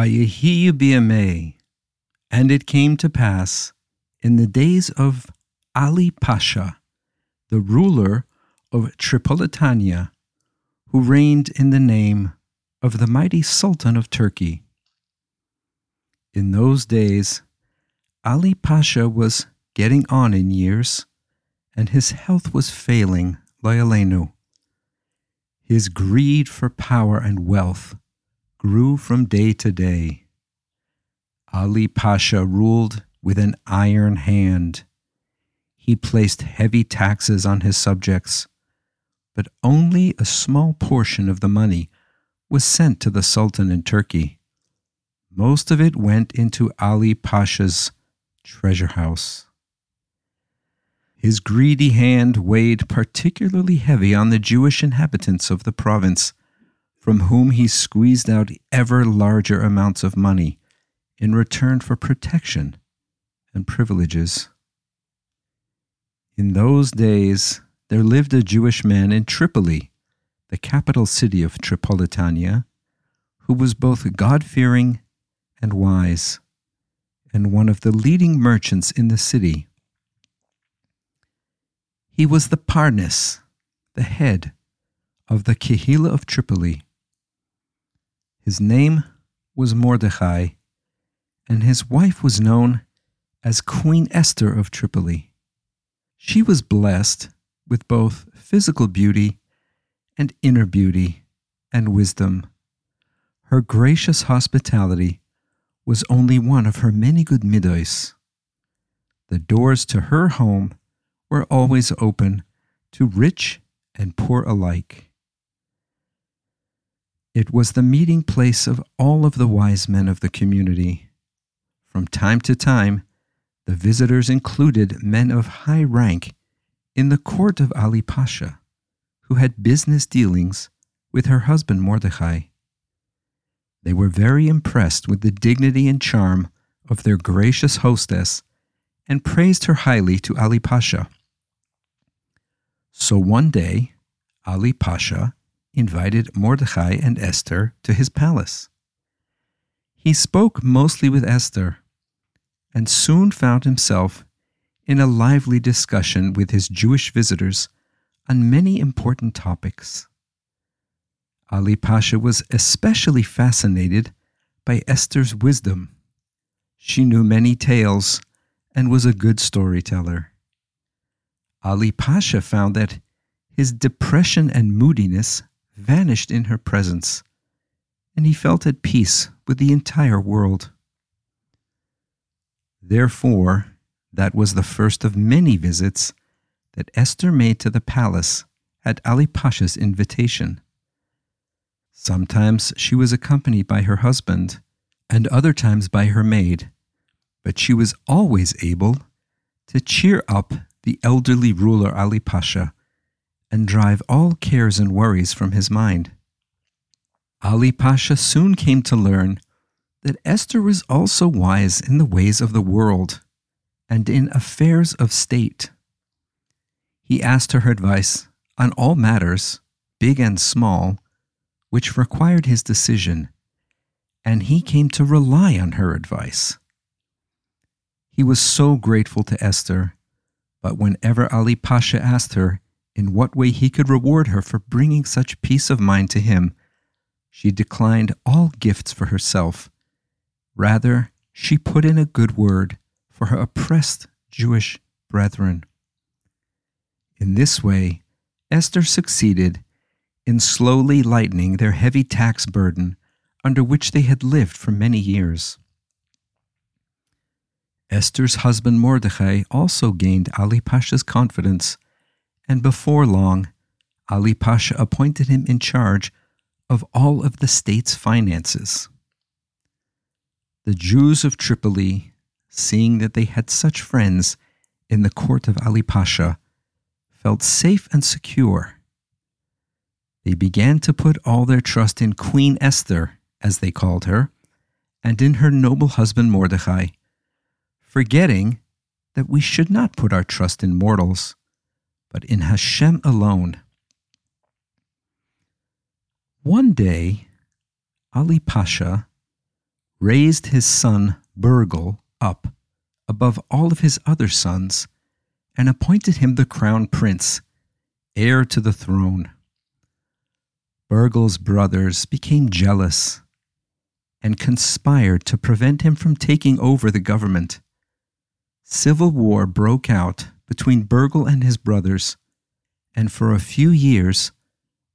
Vayehi biyameh, and it came to pass in the days of Ali Pasha, the ruler of Tripolitania, who reigned in the name of the mighty Sultan of Turkey. In those days, Ali Pasha was getting on in years, and his health was failing, Loyalenu. His greed for power and wealth grew from day to day. Ali Pasha ruled with an iron hand. He placed heavy taxes on his subjects, but only a small portion of the money was sent to the Sultan in Turkey. Most of it went into Ali Pasha's treasure house. His greedy hand weighed particularly heavy on the Jewish inhabitants of the province, from whom he squeezed out ever larger amounts of money in return for protection and privileges. In those days, there lived a Jewish man in Tripoli, the capital city of Tripolitania, who was both God fearing and wise, and one of the leading merchants in the city. He was the Parnes, the head of the Kehila of Tripoli. His name was Mordechai, and his wife was known as Queen Esther of Tripoli. She was blessed with both physical beauty and inner beauty and wisdom. Her gracious hospitality was only one of her many good middos. The doors to her home were always open to rich and poor alike. It was the meeting place of all of the wise men of the community. From time to time, the visitors included men of high rank in the court of Ali Pasha, who had business dealings with her husband Mordechai. They were very impressed with the dignity and charm of their gracious hostess and praised her highly to Ali Pasha. So one day, Ali Pasha invited Mordechai and Esther to his palace. He spoke mostly with Esther and soon found himself in a lively discussion with his Jewish visitors on many important topics. Ali Pasha was especially fascinated by Esther's wisdom. She knew many tales and was a good storyteller. Ali Pasha found that his depression and moodiness vanished in her presence, and he felt at peace with the entire world. Therefore, that was the first of many visits that Esther made to the palace at Ali Pasha's invitation. Sometimes she was accompanied by her husband, and other times by her maid, but she was always able to cheer up the elderly ruler Ali Pasha and drive all cares and worries from his mind. Ali Pasha soon came to learn that Esther was also wise in the ways of the world and in affairs of state. He asked her advice on all matters, big and small, which required his decision, and he came to rely on her advice. He was so grateful to Esther, but whenever Ali Pasha asked her in what way he could reward her for bringing such peace of mind to him, she declined all gifts for herself. Rather, she put in a good word for her oppressed Jewish brethren. In this way, Esther succeeded in slowly lightening their heavy tax burden under which they had lived for many years. Esther's husband Mordechai also gained Ali Pasha's confidence, and before long, Ali Pasha appointed him in charge of all of the state's finances. The Jews of Tripoli, seeing that they had such friends in the court of Ali Pasha, felt safe and secure they began to put all their trust in Queen Esther, as they called her, and in her noble husband Mordecai, forgetting that we should not put our trust in mortals, but in Hashem alone. One day, Ali Pasha raised his son Burgel up above all of his other sons and appointed him the crown prince, heir to the throne. Burgel's brothers became jealous and conspired to prevent him from taking over the government. Civil war broke out between Burgel and his brothers, and for a few years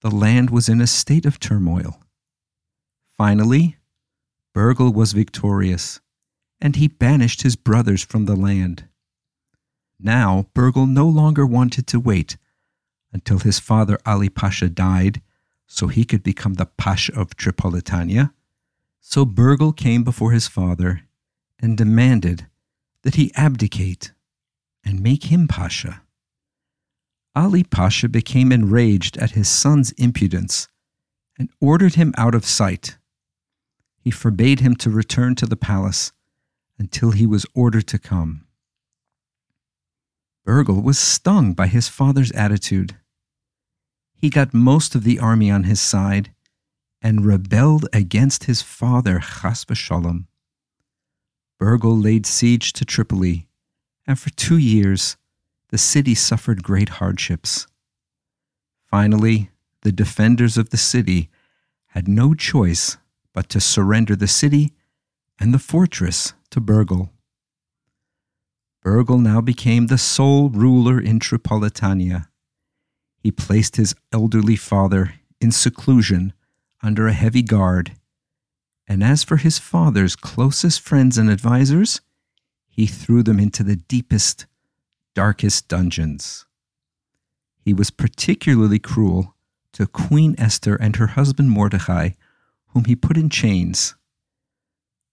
the land was in a state of turmoil. Finally, Burgel was victorious, and he banished his brothers from the land. Now, Burgel no longer wanted to wait until his father Ali Pasha died so he could become the Pasha of Tripolitania. So Burgel came before his father and demanded that he abdicate and make him Pasha. Ali Pasha became enraged at his son's impudence and ordered him out of sight. He forbade him to return to the palace until he was ordered to come. Burgel was stung by his father's attitude. He got most of the army on his side and rebelled against his father, Chas v'shalom. Burgel laid siege to Tripoli, and for two years the city suffered great hardships. Finally, the defenders of the city had no choice but to surrender the city and the fortress to Burgel. Burgel now became the sole ruler in Tripolitania. He placed his elderly father in seclusion under a heavy guard, and as for his father's closest friends and advisers, he threw them into the deepest darkest dungeons. He was particularly cruel to Queen Esther and her husband Mordecai, whom he put in chains.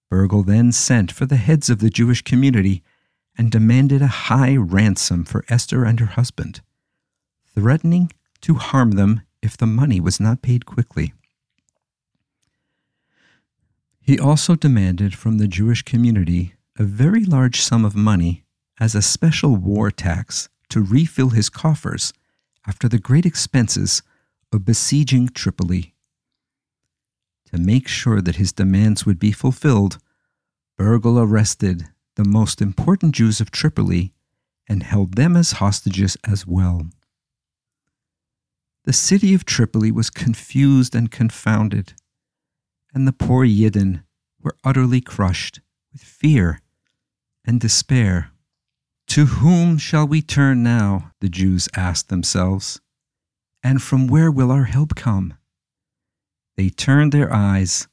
Burgel then sent for the heads of the Jewish community and demanded a high ransom for Esther and her husband, threatening to harm them if the money was not paid quickly. He also demanded from the Jewish community a very large sum of money as a special war tax to refill his coffers after the great expenses of besieging Tripoli. To make sure that his demands would be fulfilled, Burgel arrested the most important Jews of Tripoli and held them as hostages as well. The city of Tripoli was confused and confounded, and the poor Yidden were utterly crushed with fear and despair. To whom shall we turn now? the Jews asked themselves. And from where will our help come? They turned their eyes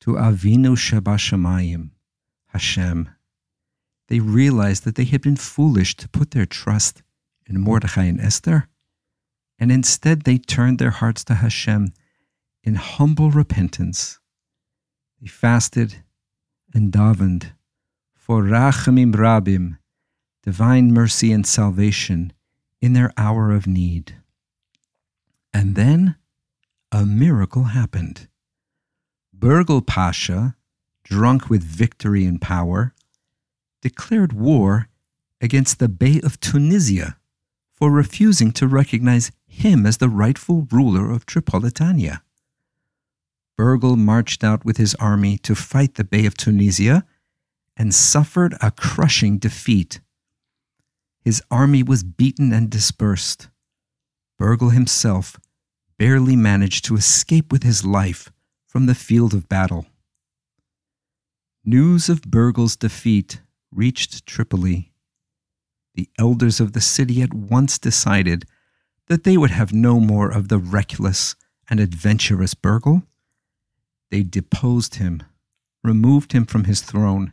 to Avinu Shabashamayim, Hashem. They realized that they had been foolish to put their trust in Mordechai and Esther, and instead they turned their hearts to Hashem in humble repentance. They fasted and davened for Rachamim Rabim divine mercy and salvation in their hour of need. And then a miracle happened. Burgel Pasha, drunk with victory and power, declared war against the Bey of Tunisia for refusing to recognize him as the rightful ruler of Tripolitania. Burgel marched out with his army to fight the Bey of Tunisia and suffered a crushing defeat his army was beaten and dispersed. Burgel himself barely managed to escape with his life from the field of battle. News of Burgel's defeat reached Tripoli. The elders of the city at once decided that they would have no more of the reckless and adventurous Burgel. They deposed him, removed him from his throne,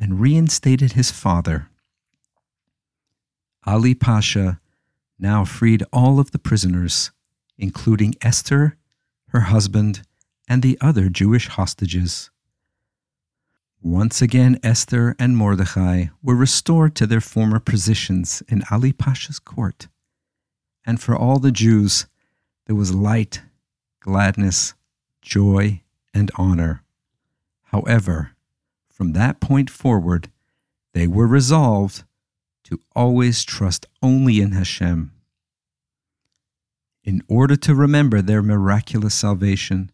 and reinstated his father, Ali Pasha now freed all of the prisoners, including Esther, her husband, and the other Jewish hostages. Once again, Esther and Mordecai were restored to their former positions in Ali Pasha's court. And for all the Jews, there was light, gladness, joy, and honor. However, from that point forward, they were resolved to always trust only in Hashem. In order to remember their miraculous salvation,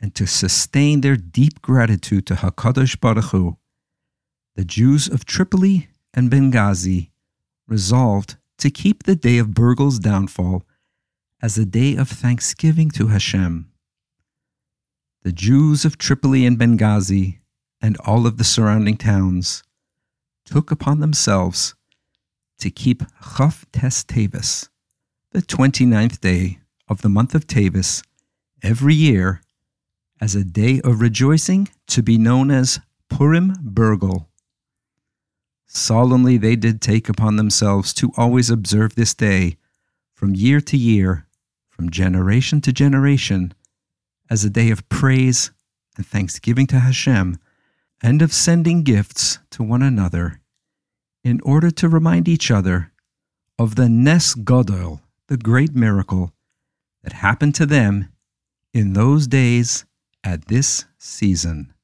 and to sustain their deep gratitude to Hakadosh Baruch Hu, the Jews of Tripoli and Benghazi resolved to keep the day of Burgel's downfall as a day of thanksgiving to Hashem. The Jews of Tripoli and Benghazi and all of the surrounding towns took upon themselves to keep Chaf Tes Tevis, the 29th day of the month of Tevis, every year as a day of rejoicing to be known as Purim Burgel. Solemnly they did take upon themselves to always observe this day from year to year, from generation to generation, as a day of praise and thanksgiving to Hashem, and of sending gifts to one another, in order to remind each other of the Nes Godel, the great miracle that happened to them in those days at this season.